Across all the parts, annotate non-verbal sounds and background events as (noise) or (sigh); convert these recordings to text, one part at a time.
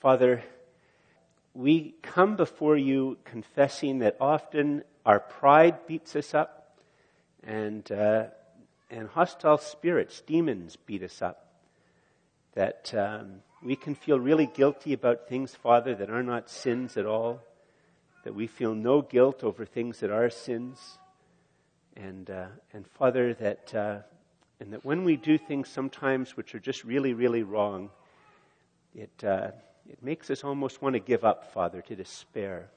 Father, we come before you confessing that often our pride beats us up and, uh, and hostile spirits, demons, beat us up. That um, we can feel really guilty about things, Father, that are not sins at all. That we feel no guilt over things that are sins. And, uh, and Father, that, uh, and that when we do things sometimes which are just really, really wrong, it, uh, it makes us almost want to give up, Father, to despair.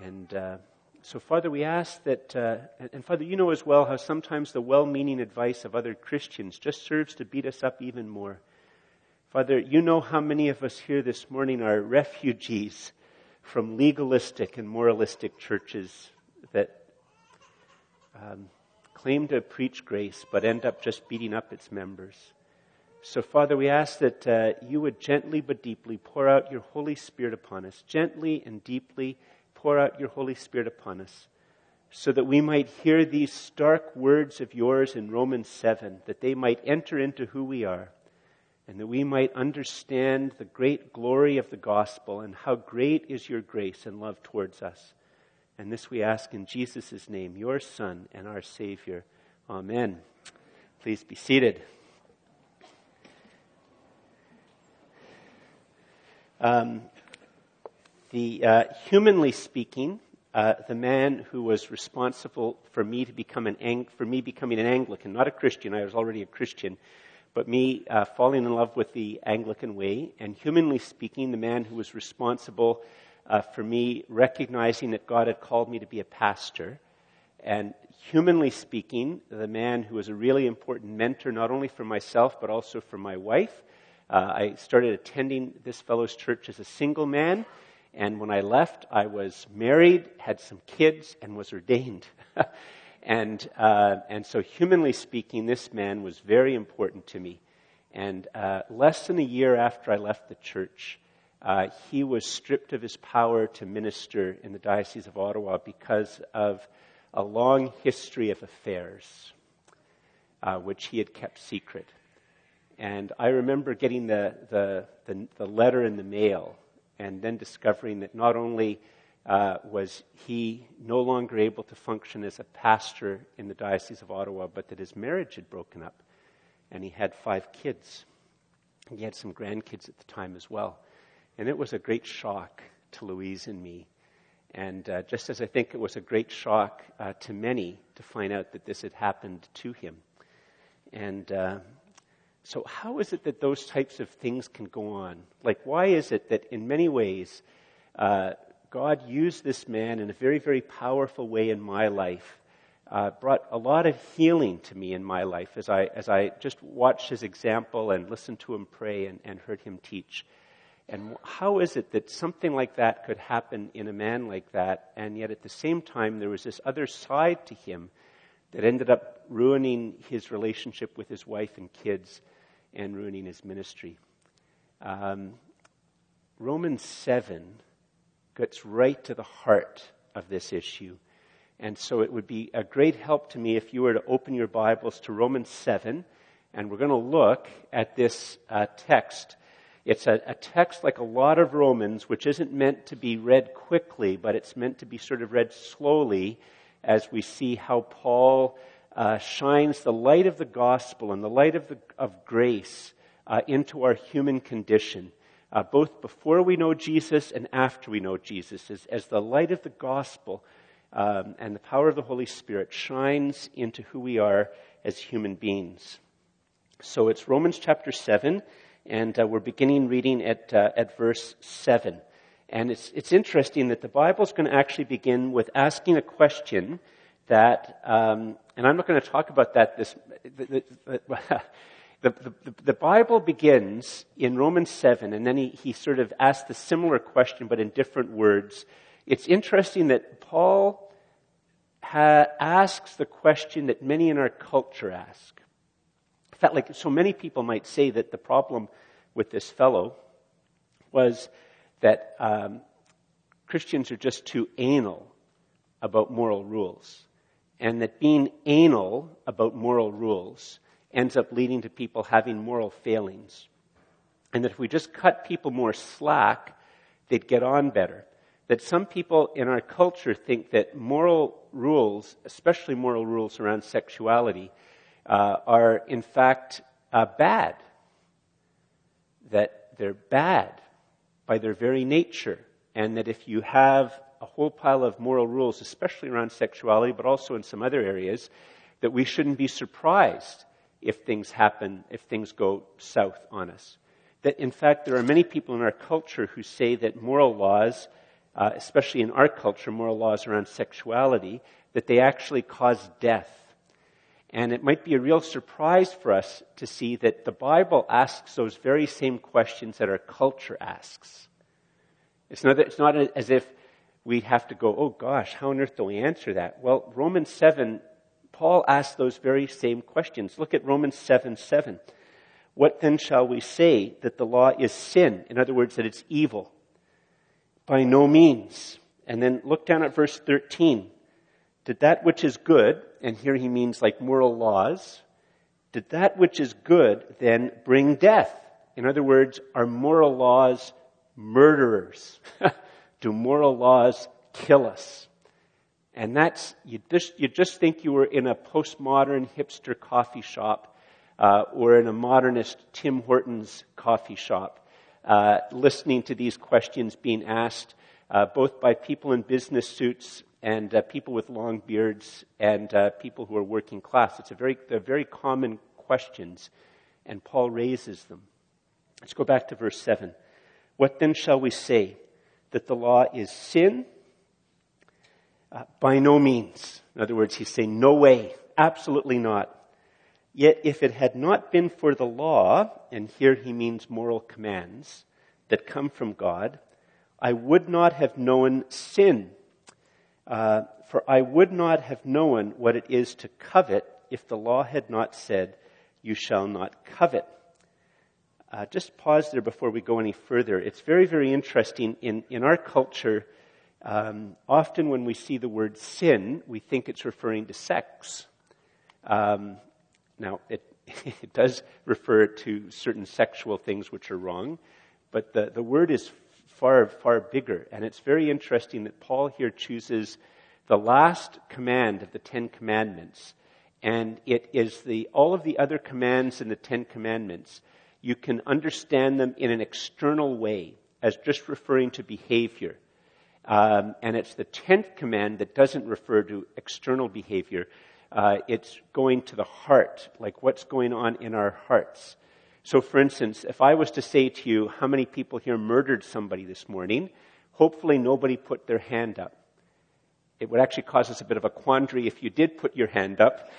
And uh, so, Father, we ask that, uh, and, Father, you know as well how sometimes the well meaning advice of other Christians just serves to beat us up even more. Father, you know how many of us here this morning are refugees from legalistic and moralistic churches that um, claim to preach grace but end up just beating up its members. So, Father, we ask that uh, you would gently but deeply pour out your Holy Spirit upon us. Gently and deeply pour out your Holy Spirit upon us so that we might hear these stark words of yours in Romans 7, that they might enter into who we are, and that we might understand the great glory of the gospel and how great is your grace and love towards us. And this we ask in Jesus' name, your Son and our Savior. Amen. Please be seated. Um, the uh, humanly speaking, uh, the man who was responsible for me to become an Ang- for me becoming an Anglican, not a Christian. I was already a Christian, but me uh, falling in love with the Anglican way, and humanly speaking, the man who was responsible uh, for me recognizing that God had called me to be a pastor, and humanly speaking, the man who was a really important mentor not only for myself but also for my wife uh, I started attending this fellow's church as a single man, and when I left, I was married, had some kids, and was ordained. (laughs) and uh, and so, humanly speaking, this man was very important to me. And uh, less than a year after I left the church, uh, he was stripped of his power to minister in the Diocese of Ottawa because of a long history of affairs, uh, which he had kept secret. And I remember getting the, the, the, the letter in the mail and then discovering that not only uh, was he no longer able to function as a pastor in the Diocese of Ottawa, but that his marriage had broken up and he had five kids. He had some grandkids at the time as well. And it was a great shock to Louise and me. And uh, just as I think it was a great shock uh, to many to find out that this had happened to him. And uh, so, how is it that those types of things can go on? Like, why is it that in many ways uh, God used this man in a very, very powerful way in my life? Uh, brought a lot of healing to me in my life as I, as I just watched his example and listened to him pray and, and heard him teach. And how is it that something like that could happen in a man like that, and yet at the same time there was this other side to him that ended up ruining his relationship with his wife and kids and ruining his ministry. Um, Romans 7 gets right to the heart of this issue. And so it would be a great help to me if you were to open your Bibles to Romans 7, and we're going to look at this uh, text. It's a, a, text like a lot of Romans, which isn't meant to be read quickly, but it's meant to be sort of read slowly as we see how Paul uh, shines the light of the gospel and the light of, the, of grace uh, into our human condition, uh, both before we know Jesus and after we know Jesus, as, as the light of the gospel um, and the power of the Holy Spirit shines into who we are as human beings. So it's Romans chapter 7, and uh, we're beginning reading at, uh, at verse 7. And it's, it's interesting that the Bible is going to actually begin with asking a question that, um, and I'm not going to talk about that this, (laughs) the, the, the, the, Bible begins in Romans 7, and then he, he sort of asks the similar question, but in different words. It's interesting that Paul ha- asks the question that many in our culture ask. In fact, like so many people might say that the problem with this fellow was that um, Christians are just too anal about moral rules and that being anal about moral rules ends up leading to people having moral failings. and that if we just cut people more slack, they'd get on better. That some people in our culture think that moral rules, especially moral rules around sexuality, uh, are in fact uh, bad. That they're bad by their very nature. And that if you have a whole pile of moral rules, especially around sexuality, but also in some other areas, that we shouldn't be surprised if things happen, if things go south on us. That in fact, there are many people in our culture who say that moral laws, uh, especially in our culture, moral laws around sexuality, that they actually cause death. And it might be a real surprise for us to see that the Bible asks those very same questions that our culture asks. It's not, it's not as if we have to go, oh gosh, how on earth do we answer that? Well, Romans 7 Paul asks those very same questions. Look at Romans 7 7. What then shall we say that the law is sin? In other words, that it's evil? By no means. And then look down at verse 13. Did that which is good, and here he means like moral laws, did that which is good then bring death? In other words, are moral laws murderers? (laughs) Do moral laws kill us? And that's, you just, you just think you were in a postmodern hipster coffee shop uh, or in a modernist Tim Hortons coffee shop, uh, listening to these questions being asked uh, both by people in business suits and uh, people with long beards and uh, people who are working class. It's a very, they're very common questions, and Paul raises them. Let's go back to verse 7. What then shall we say? That the law is sin? Uh, by no means. In other words, he's saying, no way, absolutely not. Yet if it had not been for the law, and here he means moral commands that come from God, I would not have known sin. Uh, for I would not have known what it is to covet if the law had not said, you shall not covet. Uh, just pause there before we go any further. It's very, very interesting. In, in our culture, um, often when we see the word sin, we think it's referring to sex. Um, now, it, (laughs) it does refer to certain sexual things which are wrong, but the, the word is far, far bigger. And it's very interesting that Paul here chooses the last command of the Ten Commandments. And it is the, all of the other commands in the Ten Commandments, you can understand them in an external way as just referring to behavior. Um, and it's the tenth command that doesn't refer to external behavior. Uh, it's going to the heart, like what's going on in our hearts. So, for instance, if I was to say to you, how many people here murdered somebody this morning? Hopefully, nobody put their hand up. It would actually cause us a bit of a quandary if you did put your hand up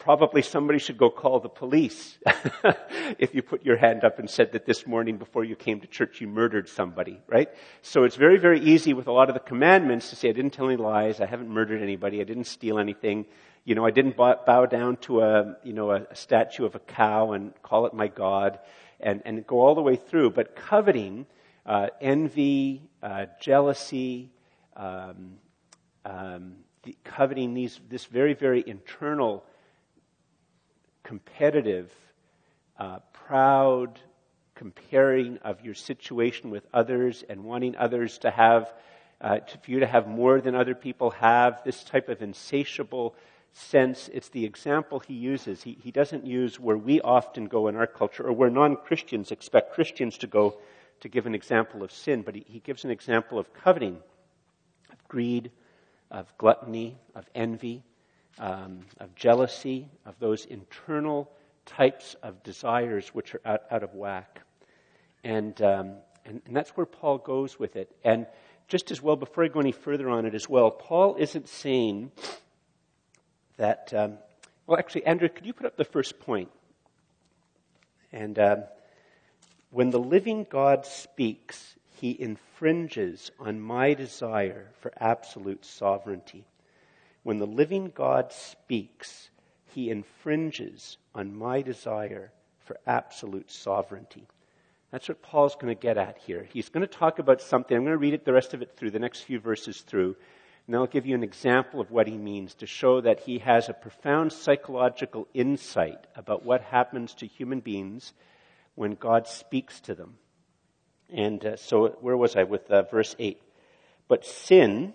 probably somebody should go call the police (laughs) if you put your hand up and said that this morning before you came to church you murdered somebody, right? So it's very, very easy with a lot of the commandments to say, I didn't tell any lies, I haven't murdered anybody, I didn't steal anything, you know, I didn't bow down to a, you know, a statue of a cow and call it my God, and, and go all the way through. But coveting, uh, envy, uh, jealousy, um, um, coveting these, this very, very internal competitive, uh, proud, comparing of your situation with others and wanting others to have, uh, to, for you to have more than other people have, this type of insatiable sense. It's the example he uses. He, he doesn't use where we often go in our culture or where non Christians expect Christians to go to give an example of sin, but he, he gives an example of coveting, of greed, of gluttony, of envy um, of jealousy, of those internal types of desires which are out, out of whack. And, um, and, and that's where Paul goes with it. And just as well, before I go any further on it as well, Paul isn't saying that. Um, well, actually, Andrew, could you put up the first point? And um, when the living God speaks, he infringes on my desire for absolute sovereignty. When the living God speaks, he infringes on my desire for absolute sovereignty. That's what Paul's going to get at here. He's going to talk about something. I'm going to read it the rest of it through, the next few verses through, and I'll give you an example of what he means to show that he has a profound psychological insight about what happens to human beings when God speaks to them. And uh, so, where was I with uh, verse 8? But sin,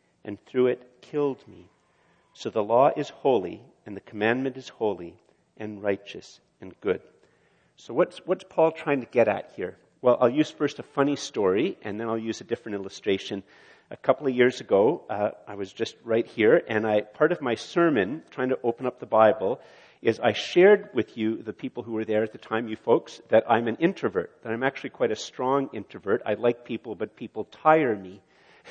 and through it killed me. So the law is holy and the commandment is holy and righteous and good. So what's, what's Paul trying to get at here? Well, I'll use first a funny story and then I'll use a different illustration. A couple of years ago, uh, I was just right here and I, part of my sermon, trying to open up the Bible, is I shared with you, the people who were there at the time, you folks, that I'm an introvert, that I'm actually quite a strong introvert. I like people, but people tire me.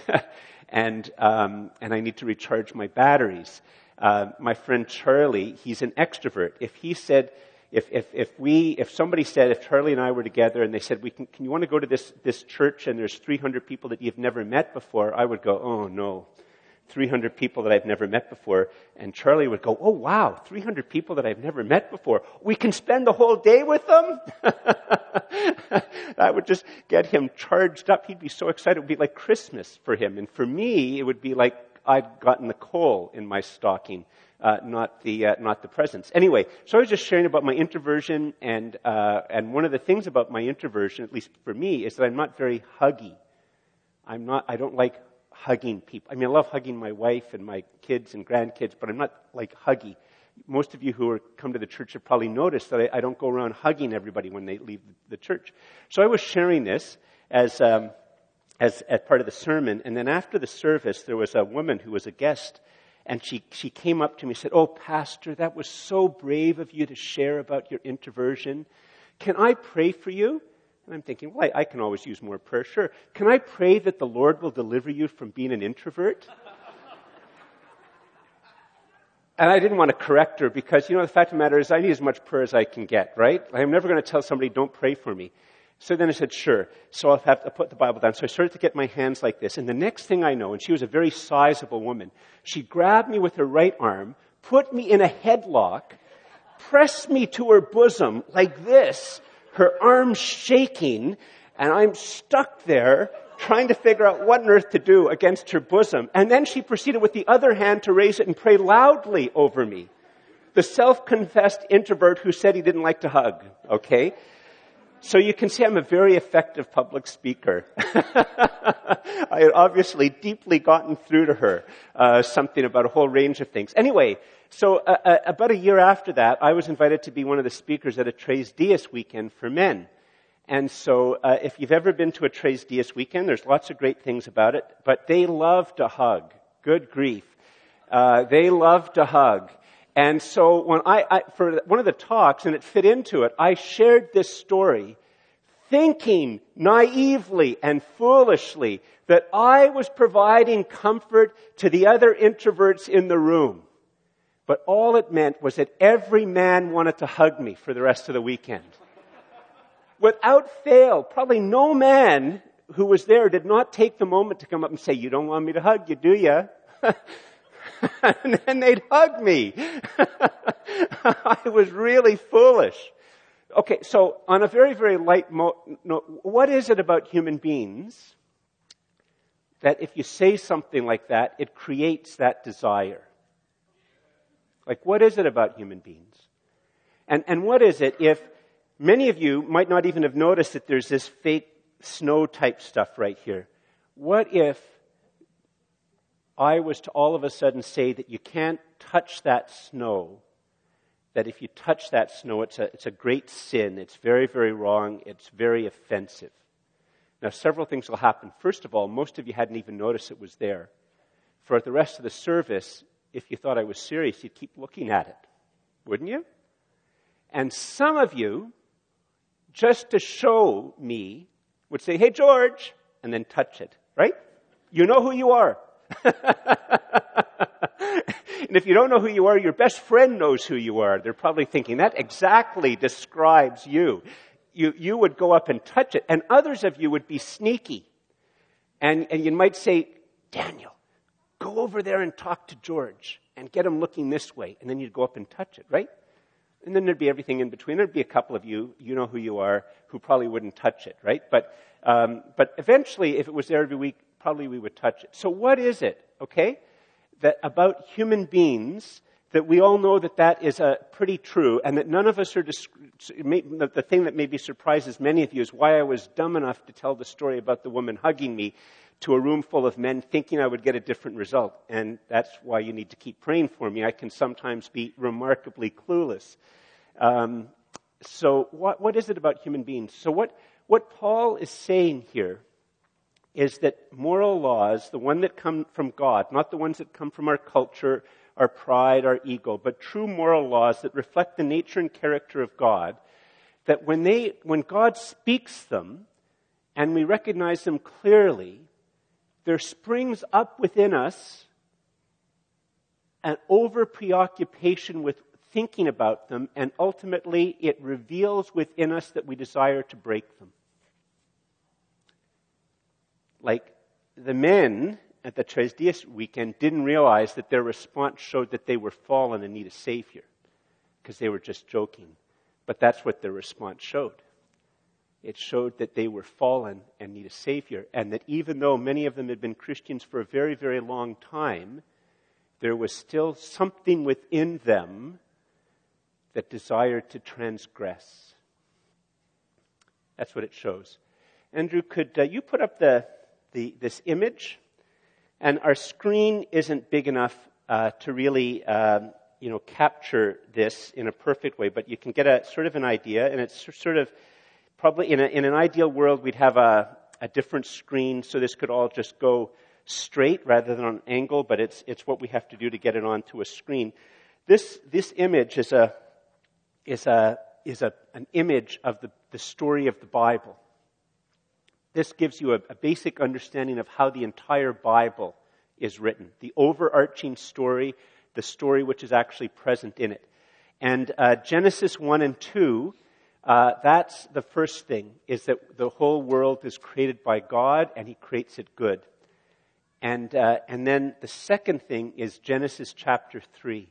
(laughs) and, um, and I need to recharge my batteries. Uh, my friend Charlie, he's an extrovert. If he said, if, if, if we, if somebody said, if Charlie and I were together and they said, we can, can you want to go to this, this church and there's 300 people that you've never met before, I would go, oh no. 300 people that I've never met before. And Charlie would go, oh wow, 300 people that I've never met before. We can spend the whole day with them? (laughs) that would just get him charged up. He'd be so excited. It would be like Christmas for him. And for me, it would be like I'd gotten the coal in my stocking uh, not the uh, not the presents. Anyway, so I was just sharing about my introversion, and uh, and one of the things about my introversion, at least for me, is that I'm not very huggy. I'm not. I don't like hugging people. I mean, I love hugging my wife and my kids and grandkids, but I'm not like huggy. Most of you who are come to the church have probably noticed that I, I don't go around hugging everybody when they leave the church. So I was sharing this as. Um, as, as part of the sermon, and then after the service, there was a woman who was a guest and she, she came up to me and said, Oh, Pastor, that was so brave of you to share about your introversion. Can I pray for you? And I'm thinking, well, I, I can always use more prayer. Sure. Can I pray that the Lord will deliver you from being an introvert? and I didn't want to correct her because, you know, the fact of the matter is I need as much prayer as I can get, right? I'm never going to tell somebody, don't pray for me. So then I said, sure. So I'll have to put the Bible down. So I started to get my hands like this. And the next thing I know, and she was a very sizable woman, she grabbed me with her right arm, put me in a headlock, pressed me to her bosom like this, her arms shaking, and I'm stuck there trying to figure out what on earth to do against her bosom. And then she proceeded with the other hand to raise it and pray loudly over me. The self-confessed introvert who said he didn't like to hug, okay? So you can see I'm a very effective public speaker. (laughs) I had obviously deeply gotten through to her uh, something about a whole range of things. Anyway, so uh, uh, about a year after that, I was invited to be one of the speakers at a Tres Dias weekend for men. And so uh, if you've ever been to a Tres Dias weekend, there's lots of great things about it, but they love to hug. Good grief. Uh, they love to hug. And so when I, I, for one of the talks, and it fit into it, I shared this story thinking naively and foolishly that I was providing comfort to the other introverts in the room. But all it meant was that every man wanted to hug me for the rest of the weekend. Without fail, probably no man who was there did not take the moment to come up and say, you don't want me to hug you, do you? (laughs) and then they'd hug me. (laughs) I was really foolish. Okay, so on a very, very light note, what is it about human beings that if you say something like that, it creates that desire? Like, what is it about human beings? And, and what is it if many of you might not even have noticed that there's this fake snow type stuff right here? What if I was to all of a sudden say that you can't touch that snow, that if you touch that snow, it's a, it's a great sin. It's very, very wrong. It's very offensive. Now, several things will happen. First of all, most of you hadn't even noticed it was there. For the rest of the service, if you thought I was serious, you'd keep looking at it, wouldn't you? And some of you, just to show me, would say, Hey, George, and then touch it, right? You know who you are. (laughs) and if you don't know who you are, your best friend knows who you are. They're probably thinking that exactly describes you. you, you would go up and touch it, and others of you would be sneaky. And, and you might say, Daniel, go over there and talk to George and get him looking this way. And then you'd go up and touch it, right? And then there'd be everything in between. There'd be a couple of you, you know who you are, who probably wouldn't touch it, right? But, um, but eventually, if it was there every week, probably we would touch it. So what is it, okay, that about human beings that we all know that that is uh, pretty true and that none of us are, the, the thing that maybe surprises many of you is why I was dumb enough to tell the story about the woman hugging me to a room full of men thinking I would get a different result. And that's why you need to keep praying for me. I can sometimes be remarkably clueless. Um, so, what, what is it about human beings? So, what, what Paul is saying here is that moral laws, the one that come from God, not the ones that come from our culture, our pride, our ego, but true moral laws that reflect the nature and character of God, that when they, when God speaks them, and we recognize them clearly, there springs up within us an over preoccupation with thinking about them, and ultimately it reveals within us that we desire to break them. Like the men at the Tres Dias weekend didn't realize that their response showed that they were fallen and need a Savior, because they were just joking. But that's what their response showed it showed that they were fallen and need a Savior. And that even though many of them had been Christians for a very, very long time, there was still something within them that desired to transgress. That's what it shows. Andrew, could uh, you put up the, the, this image? And our screen isn't big enough uh, to really, um, you know, capture this in a perfect way, but you can get a sort of an idea, and it's sort of probably in, a, in an ideal world, we'd have a, a different screen so this could all just go straight rather than on an angle, but it's, it's what we have to do to get it onto a screen. This, this image is a, is a, is a, an image of the, the story of the Bible. This gives you a, a basic understanding of how the entire Bible is written. The overarching story, the story which is actually present in it. And uh, Genesis 1 and 2 uh, that's the first thing, is that the whole world is created by God and He creates it good. And, uh, and then the second thing is Genesis chapter 3.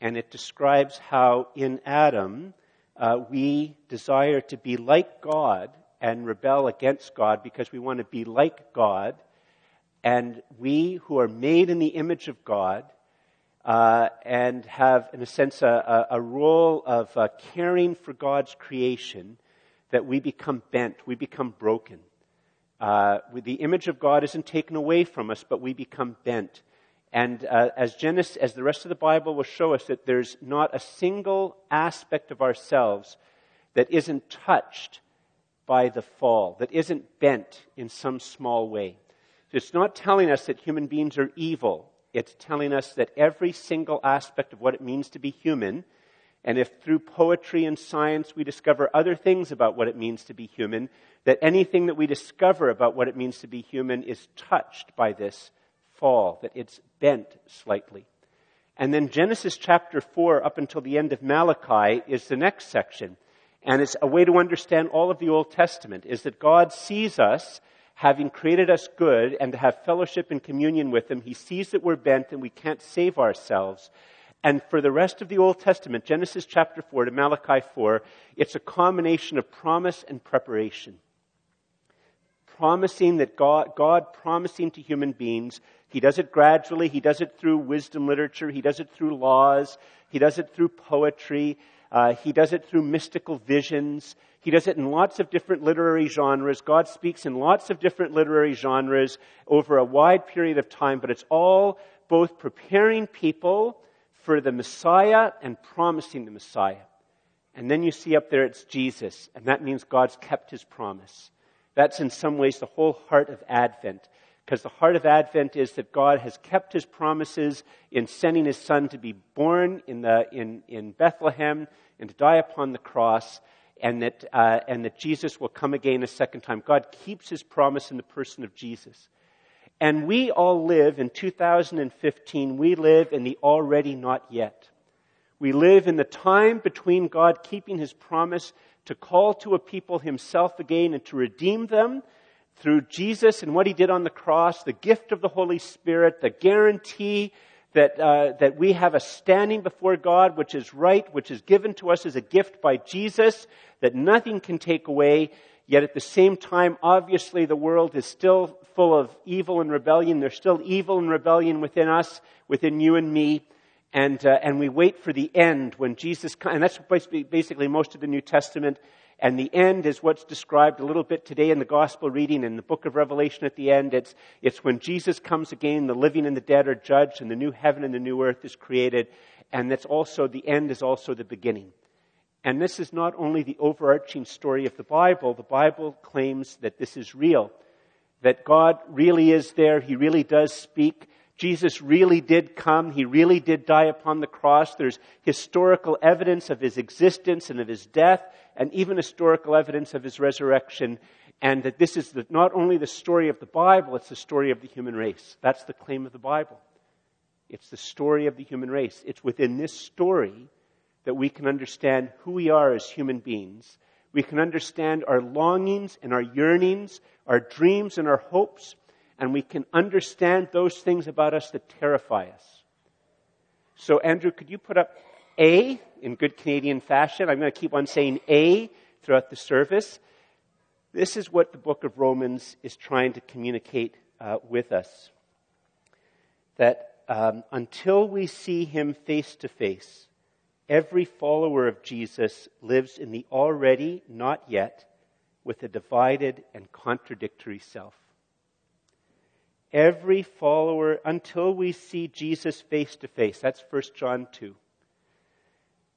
And it describes how in Adam uh, we desire to be like God and rebel against God because we want to be like God. And we who are made in the image of God uh, and have, in a sense, a, a role of uh, caring for God's creation, that we become bent, we become broken. Uh, the image of God isn't taken away from us, but we become bent. And uh, as Genesis, as the rest of the Bible will show us, that there's not a single aspect of ourselves that isn't touched by the fall, that isn't bent in some small way. It's not telling us that human beings are evil it's telling us that every single aspect of what it means to be human, and if through poetry and science we discover other things about what it means to be human, that anything that we discover about what it means to be human is touched by this fall, that it's bent slightly. And then Genesis chapter 4 up until the end of Malachi is the next section. And it's a way to understand all of the Old Testament is that God sees us having created us good and to have fellowship and communion with Him, He sees that we're bent and we can't save ourselves. And for the rest of the Old Testament, Genesis chapter 4 to Malachi 4, it's a combination of promise and preparation. Promising that God, God promising to human beings, He does it gradually, He does it through wisdom literature, He does it through laws, He does it through poetry, uh, He does it through mystical visions, he does it in lots of different literary genres. God speaks in lots of different literary genres over a wide period of time, but it's all both preparing people for the Messiah and promising the Messiah. And then you see up there it's Jesus, and that means God's kept his promise. That's in some ways the whole heart of Advent. Because the heart of Advent is that God has kept his promises in sending his son to be born in, the, in, in Bethlehem and to die upon the cross and that, uh, and that Jesus will come again a second time. God keeps his promise in the person of Jesus. And we all live in 2015, we live in the already not yet. We live in the time between God keeping his promise to call to a people himself again and to redeem them through Jesus and what he did on the cross, the gift of the Holy Spirit, the guarantee that, uh, that we have a standing before God which is right, which is given to us as a gift by Jesus, that nothing can take away. Yet at the same time, obviously the world is still full of evil and rebellion. There's still evil and rebellion within us, within you and me. And, uh, and we wait for the end when Jesus comes. And that's basically most of the New Testament. And the end is what's described a little bit today in the gospel reading in the book of Revelation at the end. It's, it's when Jesus comes again, the living and the dead are judged, and the new heaven and the new earth is created. And that's also, the end is also the beginning. And this is not only the overarching story of the Bible, the Bible claims that this is real. That God really is there, He really does speak, Jesus really did come. He really did die upon the cross. There's historical evidence of his existence and of his death, and even historical evidence of his resurrection. And that this is the, not only the story of the Bible, it's the story of the human race. That's the claim of the Bible. It's the story of the human race. It's within this story that we can understand who we are as human beings. We can understand our longings and our yearnings, our dreams and our hopes and we can understand those things about us that terrify us. So, Andrew, could you put up A in good Canadian fashion? I'm going to keep on saying A throughout the service. This is what the book of Romans is trying to communicate uh, with us. That um, until we see him face to face, every follower of Jesus lives in the already, not yet, with a divided and contradictory self every follower until we see Jesus face to face. That's 1 John 2.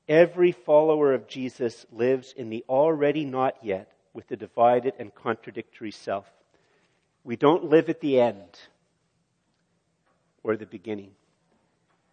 Every follower of Jesus lives in the already not yet with the divided and contradictory self. We don't live at the end or the beginning.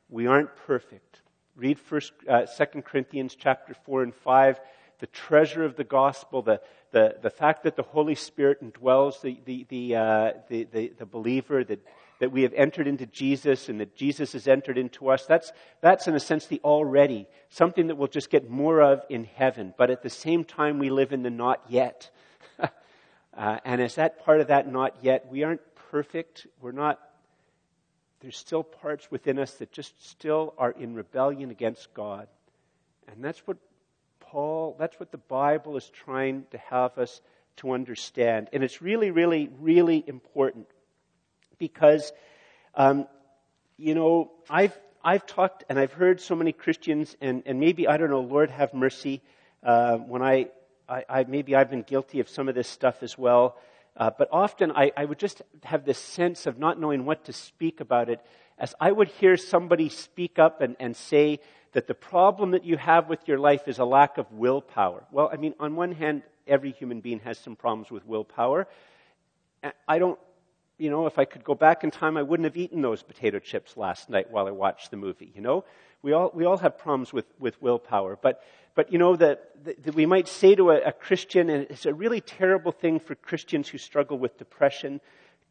We aren't perfect. Read first, uh, 2 Corinthians chapter 4 and 5 the treasure of the gospel, the, the, the fact that the Holy Spirit indwells the, the, the, uh, the, the, the, believer, that, that we have entered into Jesus and that Jesus has entered into us, that's, that's in a sense the already, something that we'll just get more of in heaven. But at the same time, we live in the not yet. (laughs) uh, and as that part of that not yet, we aren't perfect. We're not, there's still parts within us that just still are in rebellion against God. And that's what Paul, that's what the Bible is trying to have us to understand. And it's really, really, really important because, um, you know, I've, I've talked and I've heard so many Christians, and, and maybe, I don't know, Lord have mercy, uh, when I, I, I, maybe I've been guilty of some of this stuff as well. Uh, but often I, I would just have this sense of not knowing what to speak about it as I would hear somebody speak up and, and say, that the problem that you have with your life is a lack of willpower. Well, I mean, on one hand, every human being has some problems with willpower. I don't, you know, if I could go back in time, I wouldn't have eaten those potato chips last night while I watched the movie, you know? We all, we all have problems with, with willpower. But, but you know, that, we might say to a, a Christian, and it's a really terrible thing for Christians who struggle with depression,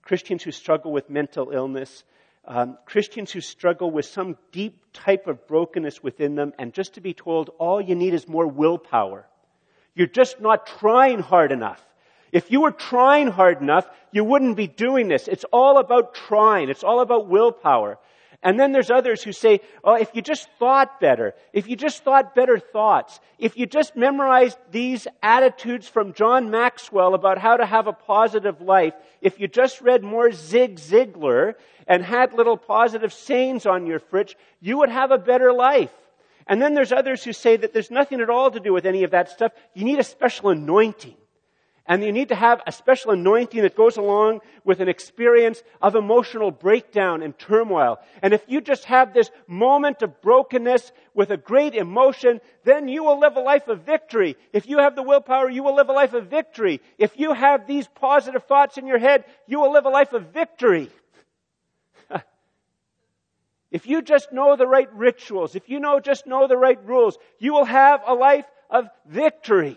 Christians who struggle with mental illness, um, Christians who struggle with some deep type of brokenness within them, and just to be told all you need is more willpower. You're just not trying hard enough. If you were trying hard enough, you wouldn't be doing this. It's all about trying. It's all about willpower. And then there's others who say, oh, if you just thought better, if you just thought better thoughts, if you just memorized these attitudes from John Maxwell about how to have a positive life, if you just read more Zig Ziglar and had little positive sayings on your fridge, you would have a better life. And then there's others who say that there's nothing at all to do with any of that stuff. You need a special anointing. And you need to have a special anointing that goes along with an experience of emotional breakdown and turmoil. And if you just have this moment of brokenness with a great emotion, then you will live a life of victory. If you have the willpower, you will live a life of victory. If you have these positive thoughts in your head, you will live a life of victory. (laughs) if you just know the right rituals, if you know just know the right rules, you will have a life of victory.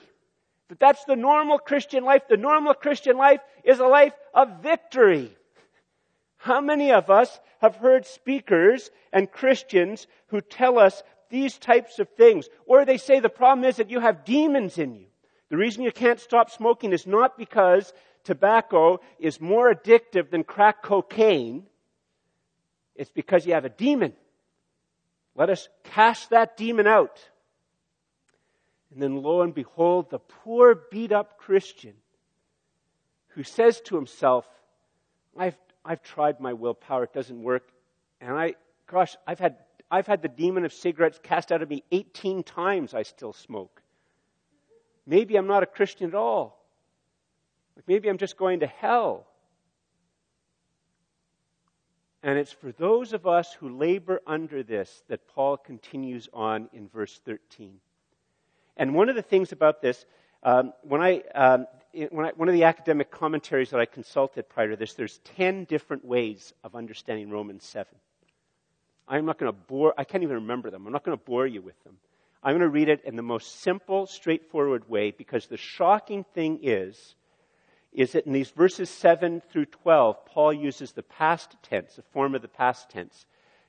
But that's the normal Christian life. The normal Christian life is a life of victory. How many of us have heard speakers and Christians who tell us these types of things? Or they say the problem is that you have demons in you. The reason you can't stop smoking is not because tobacco is more addictive than crack cocaine. It's because you have a demon. Let us cast that demon out. And then lo and behold, the poor beat up Christian who says to himself, I've, I've tried my willpower, it doesn't work. And I, gosh, I've had, I've had the demon of cigarettes cast out of me 18 times, I still smoke. Maybe I'm not a Christian at all. Like maybe I'm just going to hell. And it's for those of us who labor under this that Paul continues on in verse 13. And one of the things about this, um, when I, um, when I, one of the academic commentaries that I consulted prior to this, there's 10 different ways of understanding Romans 7. I'm not going to bore, I can't even remember them. I'm not going to bore you with them. I'm going to read it in the most simple, straightforward way because the shocking thing is is that in these verses 7 through 12, Paul uses the past tense, the form of the past tense.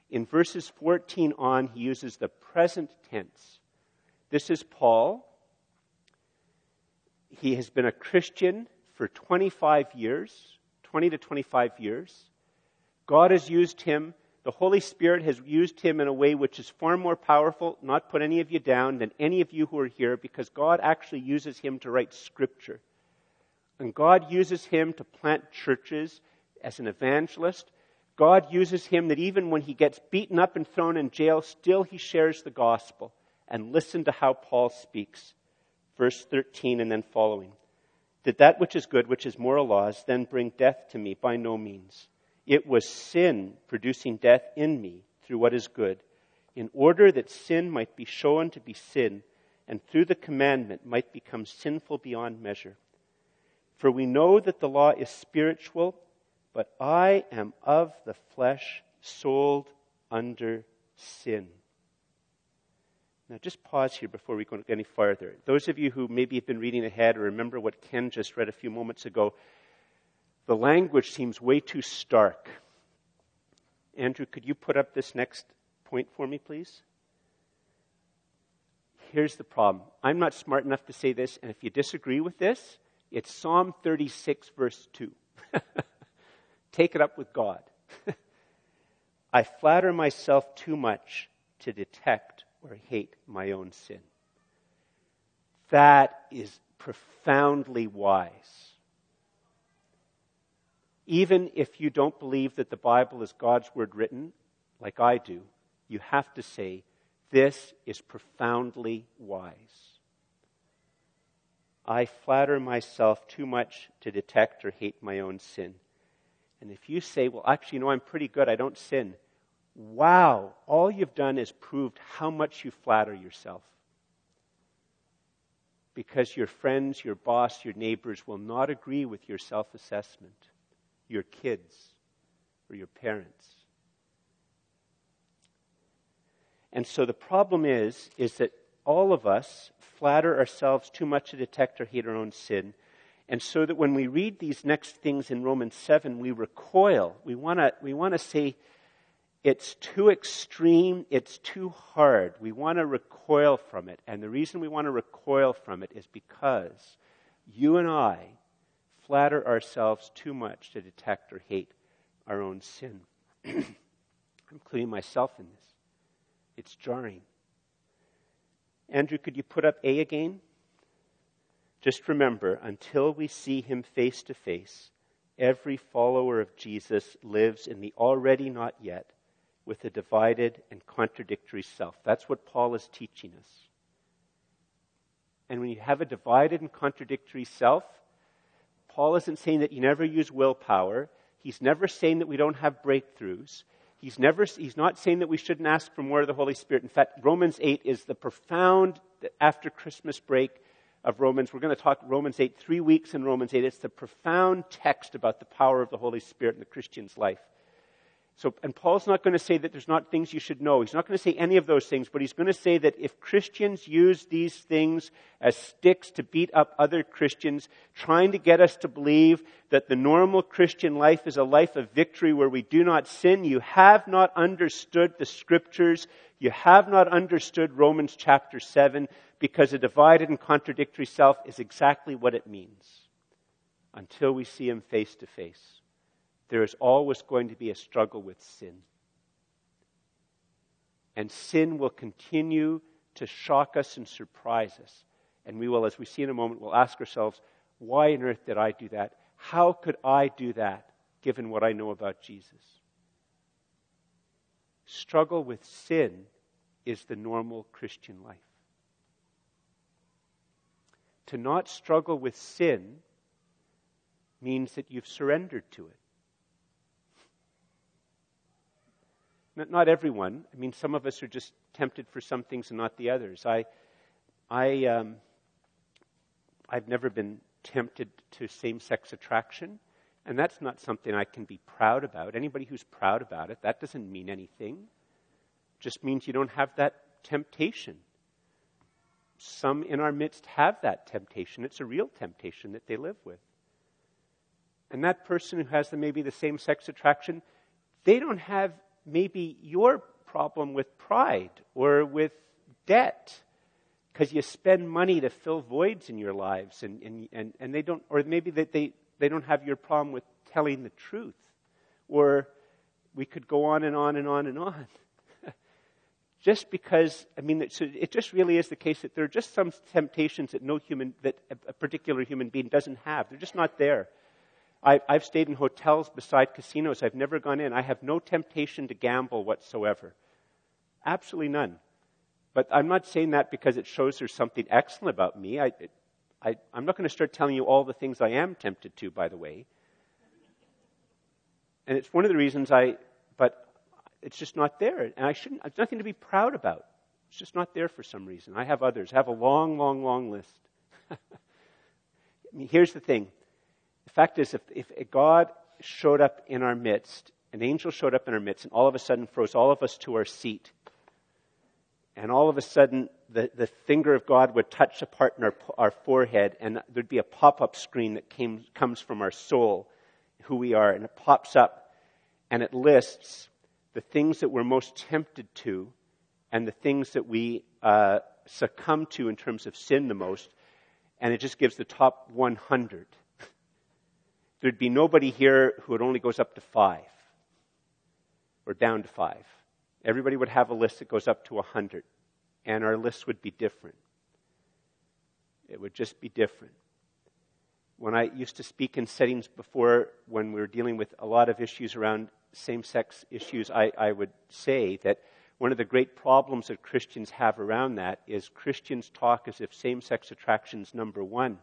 In verses 14 on, he uses the present tense. This is Paul. He has been a Christian for 25 years, 20 to 25 years. God has used him, the Holy Spirit has used him in a way which is far more powerful, not put any of you down, than any of you who are here, because God actually uses him to write Scripture. And God uses him to plant churches as an evangelist. God uses him that even when he gets beaten up and thrown in jail, still he shares the gospel. And listen to how Paul speaks. Verse 13 and then following. Did that which is good, which is moral laws, then bring death to me? By no means. It was sin producing death in me through what is good, in order that sin might be shown to be sin, and through the commandment might become sinful beyond measure. For we know that the law is spiritual, but I am of the flesh, sold under sin. Now, just pause here before we go any farther. Those of you who maybe have been reading ahead or remember what Ken just read a few moments ago, the language seems way too stark. Andrew, could you put up this next point for me, please? Here's the problem. I'm not smart enough to say this, and if you disagree with this, it's Psalm 36, verse 2. (laughs) Take it up with God. (laughs) I flatter myself too much to detect or hate my own sin. That is profoundly wise. Even if you don't believe that the Bible is God's word written, like I do, you have to say, this is profoundly wise. I flatter myself too much to detect or hate my own sin. And if you say, well, actually, you know, I'm pretty good, I don't sin, wow, all you've done is proved how much you flatter yourself. Because your friends, your boss, your neighbors will not agree with your self assessment, your kids, or your parents. And so the problem is, is that all of us flatter ourselves too much to detect or hate our own sin. And so that when we read these next things in Romans 7, we recoil. We want to we wanna say, it's too extreme, it's too hard. We want to recoil from it. And the reason we want to recoil from it is because you and I flatter ourselves too much to detect or hate our own sin, (clears throat) including myself in this. It's jarring. Andrew, could you put up A again? Just remember, until we see him face to face, every follower of Jesus lives in the already not yet with a divided and contradictory self. That's what Paul is teaching us. And when you have a divided and contradictory self, Paul isn't saying that you never use willpower. He's never saying that we don't have breakthroughs. He's never, he's not saying that we shouldn't ask for more of the Holy Spirit. In fact, Romans 8 is the profound, after Christmas break of Romans, we're going to talk Romans 8, three weeks in Romans 8. It's the profound text about the power of the Holy Spirit in the Christian's life. So, and Paul's not going to say that there's not things you should know. He's not going to say any of those things, but he's going to say that if Christians use these things as sticks to beat up other Christians, trying to get us to believe that the normal Christian life is a life of victory where we do not sin, you have not understood the scriptures. You have not understood Romans chapter 7 because a divided and contradictory self is exactly what it means until we see him face to face there is always going to be a struggle with sin. And sin will continue to shock us and surprise us. And we will, as we see in a moment, will ask ourselves, why on earth did I do that? How could I do that given what I know about Jesus? Struggle with sin is the normal Christian life. To not struggle with sin means that you've surrendered to it. Not everyone. I mean, some of us are just tempted for some things and not the others. I, I, um, I've never been tempted to same-sex attraction, and that's not something I can be proud about. Anybody who's proud about it, that doesn't mean anything. It just means you don't have that temptation. Some in our midst have that temptation. It's a real temptation that they live with. And that person who has the, maybe the same sex attraction, they don't have maybe your problem with pride or with debt because you spend money to fill voids in your lives and, and, and, and they don't, or maybe that they, they don't have your problem with telling the truth. Or we could go on and on and on and on. (laughs) just because, I mean, so it just really is the case that there are just some temptations that no human, that a particular human being doesn't have. They're just not there. I, I've stayed in hotels beside casinos. I've never gone in. I have no temptation to gamble whatsoever. Absolutely none. But I'm not saying that because it shows there's something excellent about me. I, I, I'm not going to start telling you all the things I am tempted to, by the way. And it's one of the reasons I, but it's just not there. And I shouldn't, it's nothing to be proud about. It's just not there for some reason. I have others. I have a long, long, long list. (laughs) Here's the thing fact is, if, if God showed up in our midst, an angel showed up in our midst, and all of a sudden froze all of us to our seat, and all of a sudden the, the finger of God would touch a part in our, our forehead, and there'd be a pop up screen that came, comes from our soul, who we are, and it pops up, and it lists the things that we're most tempted to, and the things that we uh, succumb to in terms of sin the most, and it just gives the top 100 there'd be nobody here who it only goes up to five or down to five. Everybody would have a list that goes up to a hundred, and our list would be different. It would just be different. When I used to speak in settings before, when we were dealing with a lot of issues around same sex issues, I, I would say that one of the great problems that Christians have around that is Christians talk as if same sex attraction is number one.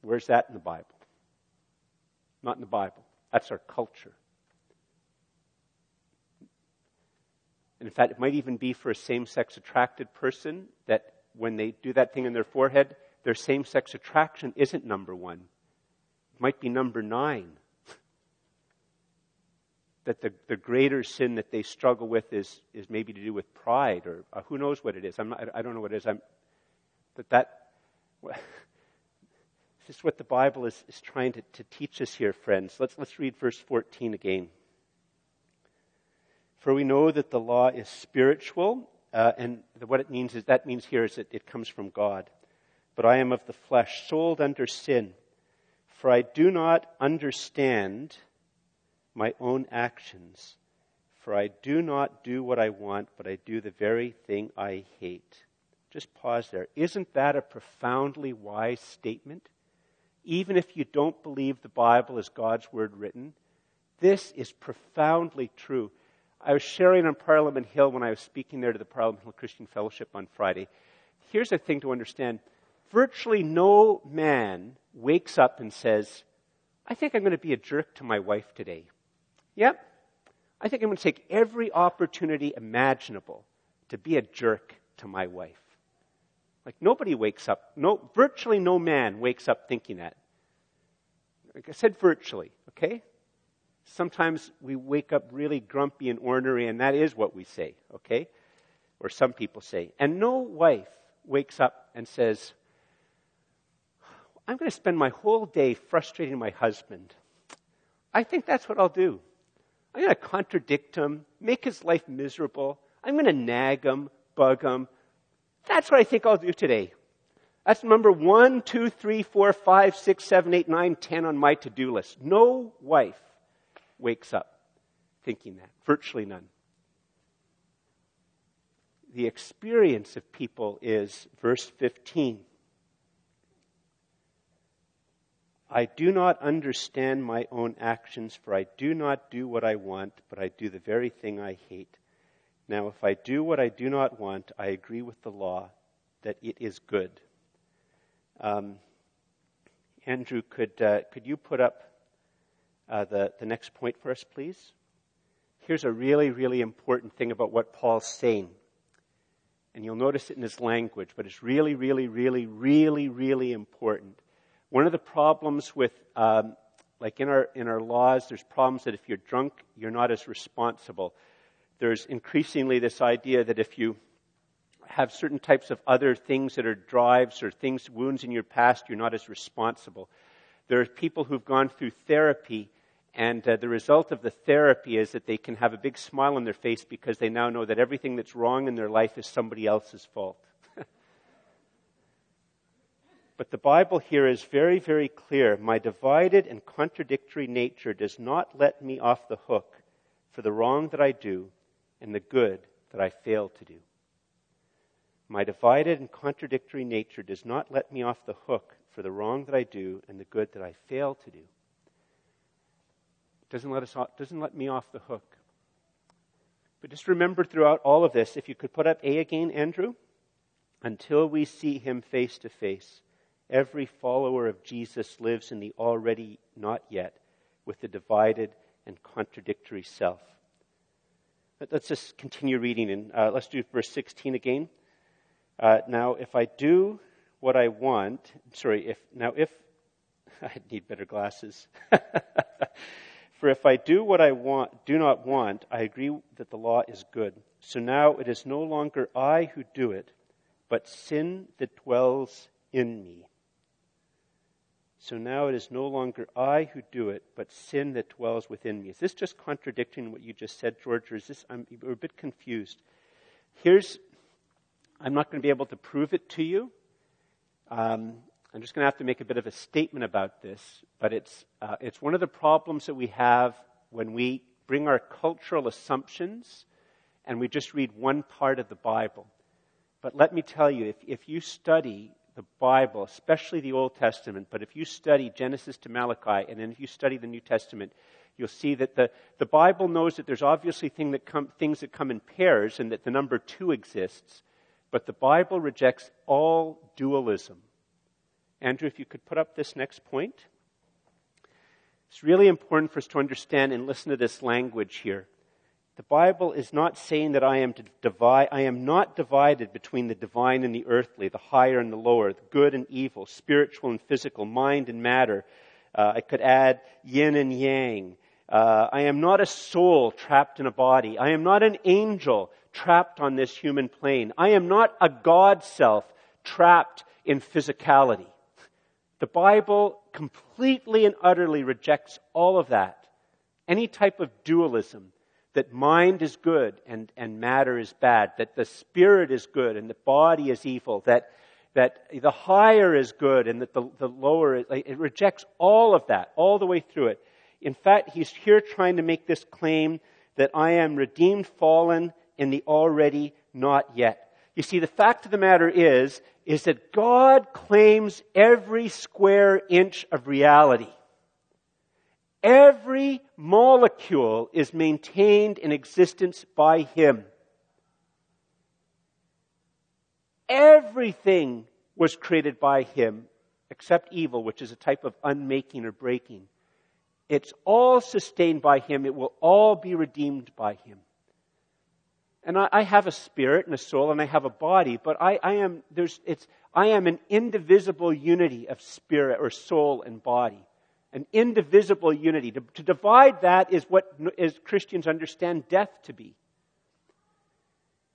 Where's that in the Bible? Not in the Bible. That's our culture. And in fact, it might even be for a same sex attracted person that when they do that thing in their forehead, their same sex attraction isn't number one. It might be number nine. (laughs) that the, the greater sin that they struggle with is, is maybe to do with pride or uh, who knows what it is. I'm not, I don't know what it is. I'm, that that (laughs) this is what the Bible is, is trying to, to teach us here, friends. Let's, let's read verse 14 again. For we know that the law is spiritual, uh, and what it means is that means here is that it comes from God. But I am of the flesh, sold under sin. For I do not understand my own actions. For I do not do what I want, but I do the very thing I hate. Just pause there. Isn't that a profoundly wise statement? Even if you don't believe the Bible is God's word written, this is profoundly true. I was sharing on Parliament Hill when I was speaking there to the Parliament Hill Christian Fellowship on Friday. Here's a thing to understand. Virtually no man wakes up and says, I think I'm going to be a jerk to my wife today. Yep. I think I'm going to take every opportunity imaginable to be a jerk to my wife. Like nobody wakes up, no, virtually no man wakes up thinking that. Like I said, virtually, okay? Sometimes we wake up really grumpy and ornery, and that is what we say, okay? Or some people say. And no wife wakes up and says, I'm going to spend my whole day frustrating my husband. I think that's what I'll do. I'm going to contradict him, make his life miserable. I'm going to nag him, bug him. That's what I think I'll do today. That's number one, two, three, four, five, six, seven, eight, nine, ten on my to-do list. No wife wakes up thinking that. Virtually none. The experience of people is verse 15. I do not understand my own actions, for I do not do what I want, but I do the very thing I hate. Now, if I do what I do not want, I agree with the law that it is good. Um, Andrew, could, uh, could you put up uh, the, the next point for us, please? Here's a really, really important thing about what Paul's saying. And you'll notice it in his language, but it's really, really, really, really, really important. One of the problems with, um, like in our, in our laws, there's problems that if you're drunk, you're not as responsible. There's increasingly this idea that if you have certain types of other things that are drives or things, wounds in your past, you're not as responsible. There are people who've gone through therapy, and uh, the result of the therapy is that they can have a big smile on their face because they now know that everything that's wrong in their life is somebody else's fault. (laughs) but the Bible here is very, very clear. My divided and contradictory nature does not let me off the hook for the wrong that I do and the good that I fail to do. My divided and contradictory nature does not let me off the hook for the wrong that I do and the good that I fail to do. It doesn't let, us doesn't let me off the hook. But just remember throughout all of this, if you could put up A again, Andrew, until we see him face to face, every follower of Jesus lives in the already not yet with the divided and contradictory self. Let's just continue reading, and uh, let's do verse 16 again. Uh, now, if I do what I want, sorry, if now if (laughs) I need better glasses. (laughs) For if I do what I want, do not want, I agree that the law is good. So now it is no longer I who do it, but sin that dwells in me. So now it is no longer I who do it, but sin that dwells within me. Is this just contradicting what you just said, George, or is this, I'm a bit confused. Here's, I'm not going to be able to prove it to you. Um, I'm just going to have to make a bit of a statement about this, but it's, uh, it's one of the problems that we have when we bring our cultural assumptions and we just read one part of the Bible. But let me tell you, if, if you study the Bible, especially the Old Testament, but if you study Genesis to Malachi, and then if you study the New Testament, you'll see that the, the Bible knows that there's obviously thing that come, things that come in pairs and that the number two exists, but the Bible rejects all dualism. Andrew, if you could put up this next point. It's really important for us to understand and listen to this language here. The Bible is not saying that I am to divide, I am not divided between the divine and the earthly, the higher and the lower, the good and evil, spiritual and physical, mind and matter. Uh, I could add yin and yang. Uh, I am not a soul trapped in a body. I am not an angel trapped on this human plane. I am not a God self trapped in physicality. The Bible completely and utterly rejects all of that. Any type of dualism that mind is good and, and matter is bad, that the spirit is good and the body is evil, that, that the higher is good and that the, the lower, is, it rejects all of that, all the way through it. In fact, he's here trying to make this claim that I am redeemed, fallen in the already not yet. You see, the fact of the matter is, is that God claims every square inch of reality. Every molecule is maintained in existence by Him. Everything was created by Him except evil, which is a type of unmaking or breaking. It's all sustained by Him. It will all be redeemed by Him. And I, I have a spirit and a soul and I have a body, but I, I am, there's, it's, I am an indivisible unity of spirit or soul and body. an indivisible unity. To, to divide that is what as Christians understand death to be.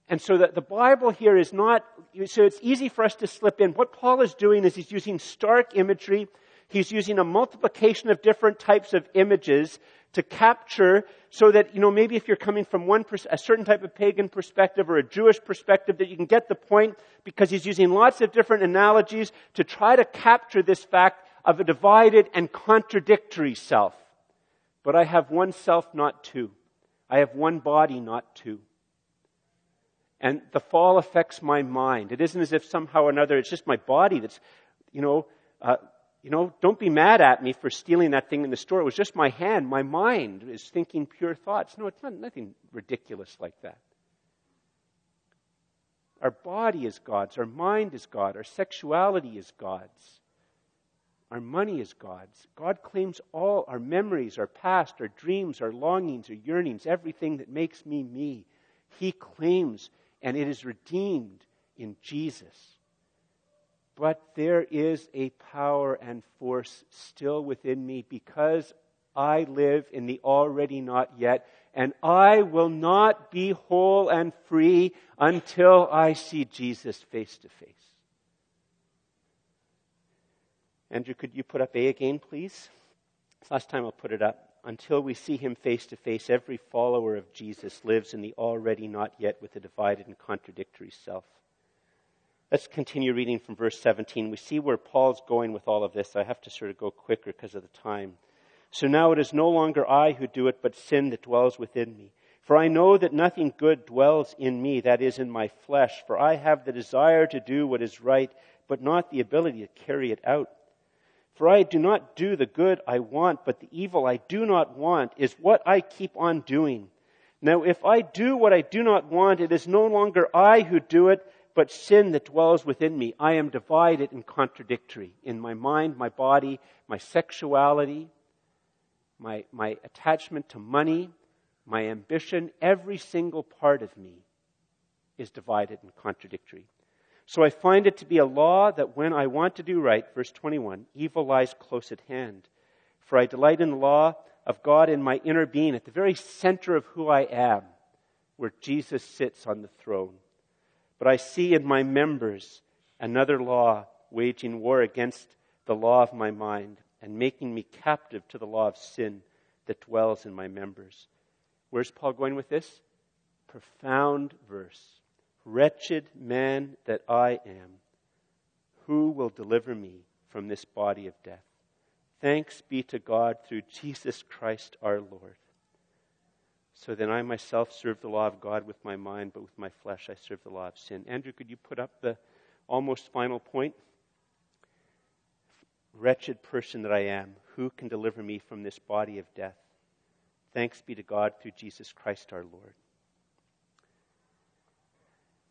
And so the, the Bible here is not, so it's easy for us to slip in. What Paul is doing is he's using stark imagery. He's using a multiplication of different types of images to capture so that, you know, maybe if you're coming from one, pers- a certain type of pagan perspective or a Jewish perspective, that you can get the point because he's using lots of different analogies to try to capture this fact of a divided and contradictory self. But I have one self, not two. I have one body, not two. And the fall affects my mind. It isn't as if somehow or another it's just my body that's, you know, uh, you know, don't be mad at me for stealing that thing in the store. It was just my hand. My mind is thinking pure thoughts. No, it's not nothing ridiculous like that. Our body is God's. Our mind is God. Our sexuality is God's. Our money is God's. God claims all our memories, our past, our dreams, our longings, our yearnings, everything that makes me me. He claims and it is redeemed in Jesus. But there is a power and force still within me because I live in the already not yet, and I will not be whole and free until I see Jesus face to face. Andrew, could you put up A again, please? Last time I'll put it up until we see him face to face, every follower of Jesus lives in the already not yet with a divided and contradictory self. Let's continue reading from verse 17. We see where Paul's going with all of this. I have to sort of go quicker because of the time. So now it is no longer I who do it, but sin that dwells within me. For I know that nothing good dwells in me, that is, in my flesh. For I have the desire to do what is right, but not the ability to carry it out. For I do not do the good I want, but the evil I do not want is what I keep on doing. Now, if I do what I do not want, it is no longer I who do it, but sin that dwells within me. I am divided and contradictory in my mind, my body, my sexuality, my, my attachment to money, my ambition. Every single part of me is divided and contradictory. So I find it to be a law that when I want to do right, verse 21, evil lies close at hand. For I delight in the law of God in my inner being, at the very center of who I am, where Jesus sits on the throne. But I see in my members another law waging war against the law of my mind and making me captive to the law of sin that dwells in my members. Where's Paul going with this? Profound verse. Wretched man that I am, who will deliver me from this body of death? Thanks be to God through Jesus Christ our Lord. So then I myself serve the law of God with my mind, but with my flesh I serve the law of sin. Andrew, could you put up the almost final point? Wretched person that I am, who can deliver me from this body of death? Thanks be to God through Jesus Christ our Lord.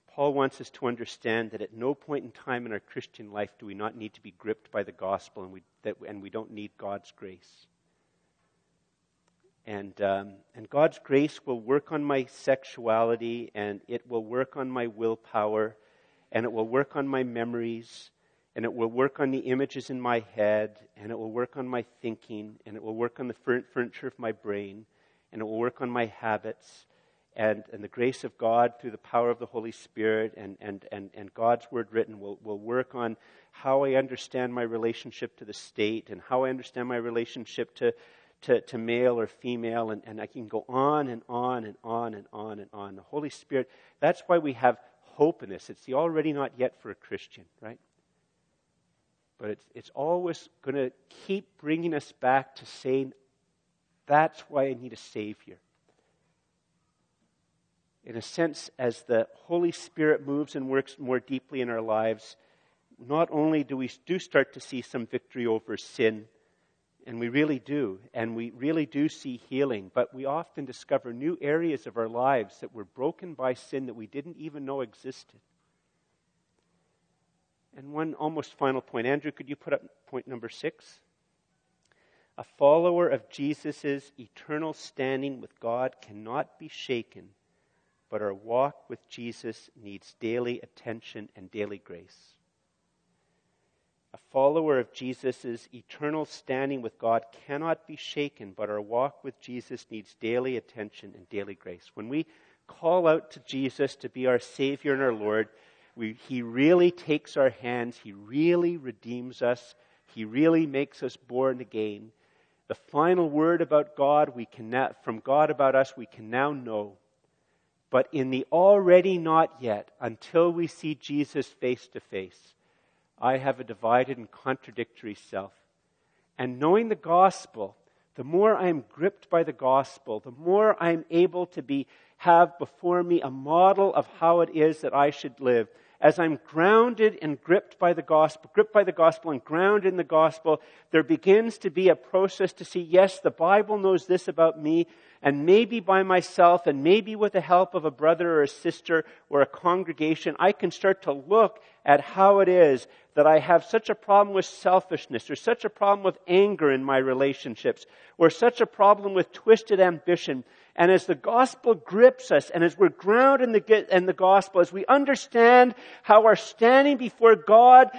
Paul wants us to understand that at no point in time in our Christian life do we not need to be gripped by the gospel and we, that, and we don't need God's grace. And, um, and God's grace will work on my sexuality and it will work on my willpower and it will work on my memories and it will work on the images in my head and it will work on my thinking and it will work on the furniture of my brain and it will work on my habits and, and the grace of God through the power of the Holy Spirit and, and, and, and God's word written will, will work on how I understand my relationship to the state and how I understand my relationship to, to, to male or female. And, and I can go on and on and on and on and on. The Holy Spirit, that's why we have hope in this. It's the already not yet for a Christian, right? But it's, it's always going to keep bringing us back to saying, that's why I need a Savior in a sense, as the Holy Spirit moves and works more deeply in our lives, not only do we do start to see some victory over sin, and we really do, and we really do see healing, but we often discover new areas of our lives that were broken by sin that we didn't even know existed. And one almost final point. Andrew, could you put up point number six? A follower of Jesus' eternal standing with God cannot be shaken but our walk with Jesus needs daily attention and daily grace. A follower of Jesus' eternal standing with God cannot be shaken, but our walk with Jesus needs daily attention and daily grace. When we call out to Jesus to be our Savior and our Lord, we, He really takes our hands, He really redeems us, He really makes us born again. The final word about God, we can now, from God about us, we can now know. But in the already not yet, until we see Jesus face to face, I have a divided and contradictory self. And knowing the gospel, the more I am gripped by the gospel, the more I am able to be have before me a model of how it is that I should live. As I'm grounded and gripped by the gospel, gripped by the gospel and grounded in the gospel, there begins to be a process to see, yes, the Bible knows this about me, and maybe by myself, and maybe with the help of a brother or a sister or a congregation, I can start to look at how it is that I have such a problem with selfishness, or such a problem with anger in my relationships, or such a problem with twisted ambition. And as the gospel grips us, and as we're grounded in the, in the gospel, as we understand how our standing before God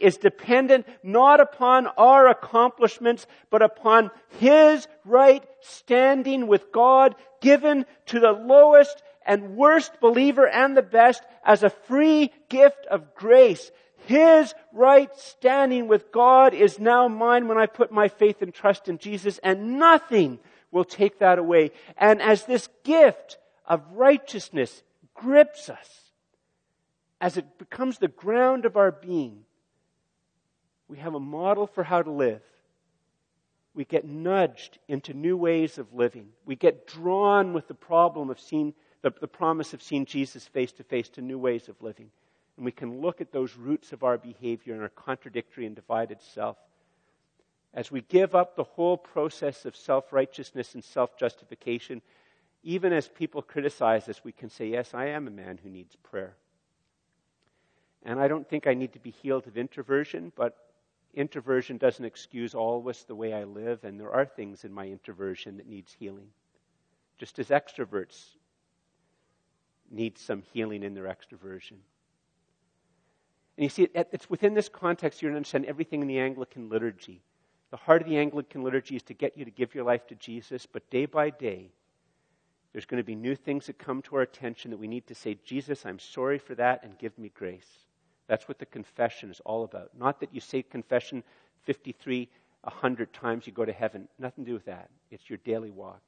is dependent not upon our accomplishments, but upon His right standing with God given to the lowest and worst believer and the best as a free gift of grace. His right standing with God is now mine when I put my faith and trust in Jesus and nothing will take that away. And as this gift of righteousness grips us, as it becomes the ground of our being, we have a model for how to live. We get nudged into new ways of living. We get drawn with the problem of seeing the, the promise of seeing Jesus face to face to new ways of living. And we can look at those roots of our behavior and our contradictory and divided self as we give up the whole process of self righteousness and self justification, even as people criticize us, we can say, Yes, I am a man who needs prayer. And I don't think I need to be healed of introversion, but introversion doesn't excuse always the way I live, and there are things in my introversion that needs healing. Just as extroverts need some healing in their extroversion. And you see, it's within this context you're going to understand everything in the Anglican liturgy. The heart of the Anglican liturgy is to get you to give your life to Jesus, but day by day, there's going to be new things that come to our attention that we need to say, Jesus, I'm sorry for that and give me grace. That's what the confession is all about. Not that you say confession 53, 100 times you go to heaven. Nothing to do with that. It's your daily walk.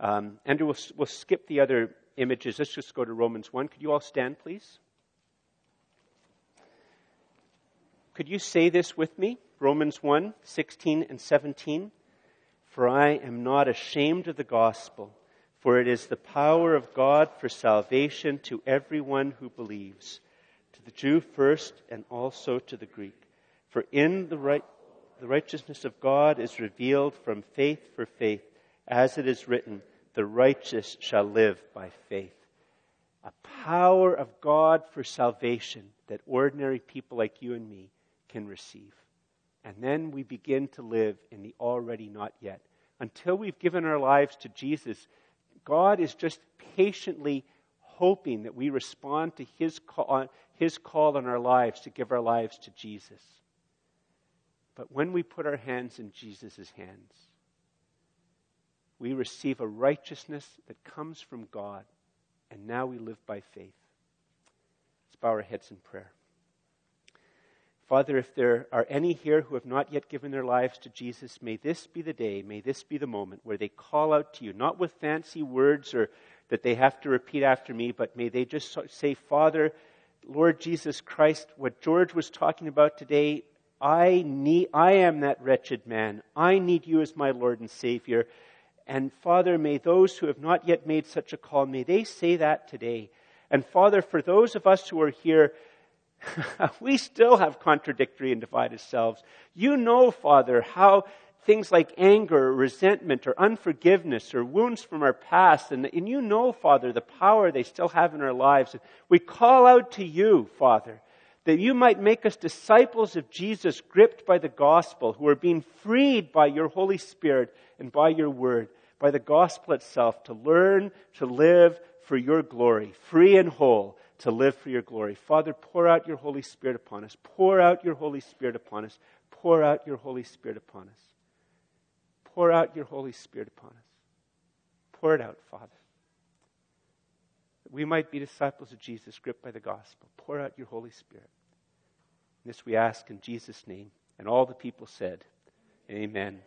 Um, Andrew, we'll, we'll skip the other images. Let's just go to Romans 1. Could you all stand, please? Could you say this with me? Romans 1 16 and 17. For I am not ashamed of the gospel, for it is the power of God for salvation to everyone who believes, to the Jew first and also to the Greek. For in the, right, the righteousness of God is revealed from faith for faith, as it is written, the righteous shall live by faith. A power of God for salvation that ordinary people like you and me can receive. And then we begin to live in the already not yet. Until we've given our lives to Jesus, God is just patiently hoping that we respond to His call, His call on our lives to give our lives to Jesus. But when we put our hands in Jesus' hands, we receive a righteousness that comes from God, and now we live by faith. Let's bow our heads in prayer. Father, if there are any here who have not yet given their lives to Jesus, may this be the day, may this be the moment where they call out to you, not with fancy words or that they have to repeat after me, but may they just say, Father, Lord Jesus Christ, what George was talking about today, I need, I am that wretched man. I need you as my Lord and Savior. And Father, may those who have not yet made such a call, may they say that today. And Father, for those of us who are here, (laughs) we still have contradictory and divided selves. You know, Father, how things like anger or resentment or unforgiveness or wounds from our past, and, and you know, Father, the power they still have in our lives. We call out to you, Father, that you might make us disciples of Jesus gripped by the gospel, who are being freed by your Holy Spirit and by your word, by the gospel itself, to learn to live for your glory, free and whole to live for your glory. Father, pour out your Holy Spirit upon us. Pour out your Holy Spirit upon us. Pour out your Holy Spirit upon us. Pour out your Holy Spirit upon us. Pour it out, Father. That we might be disciples of Jesus, gripped by the gospel. Pour out your Holy Spirit. This we ask in Jesus' name. And all the people said, Amen.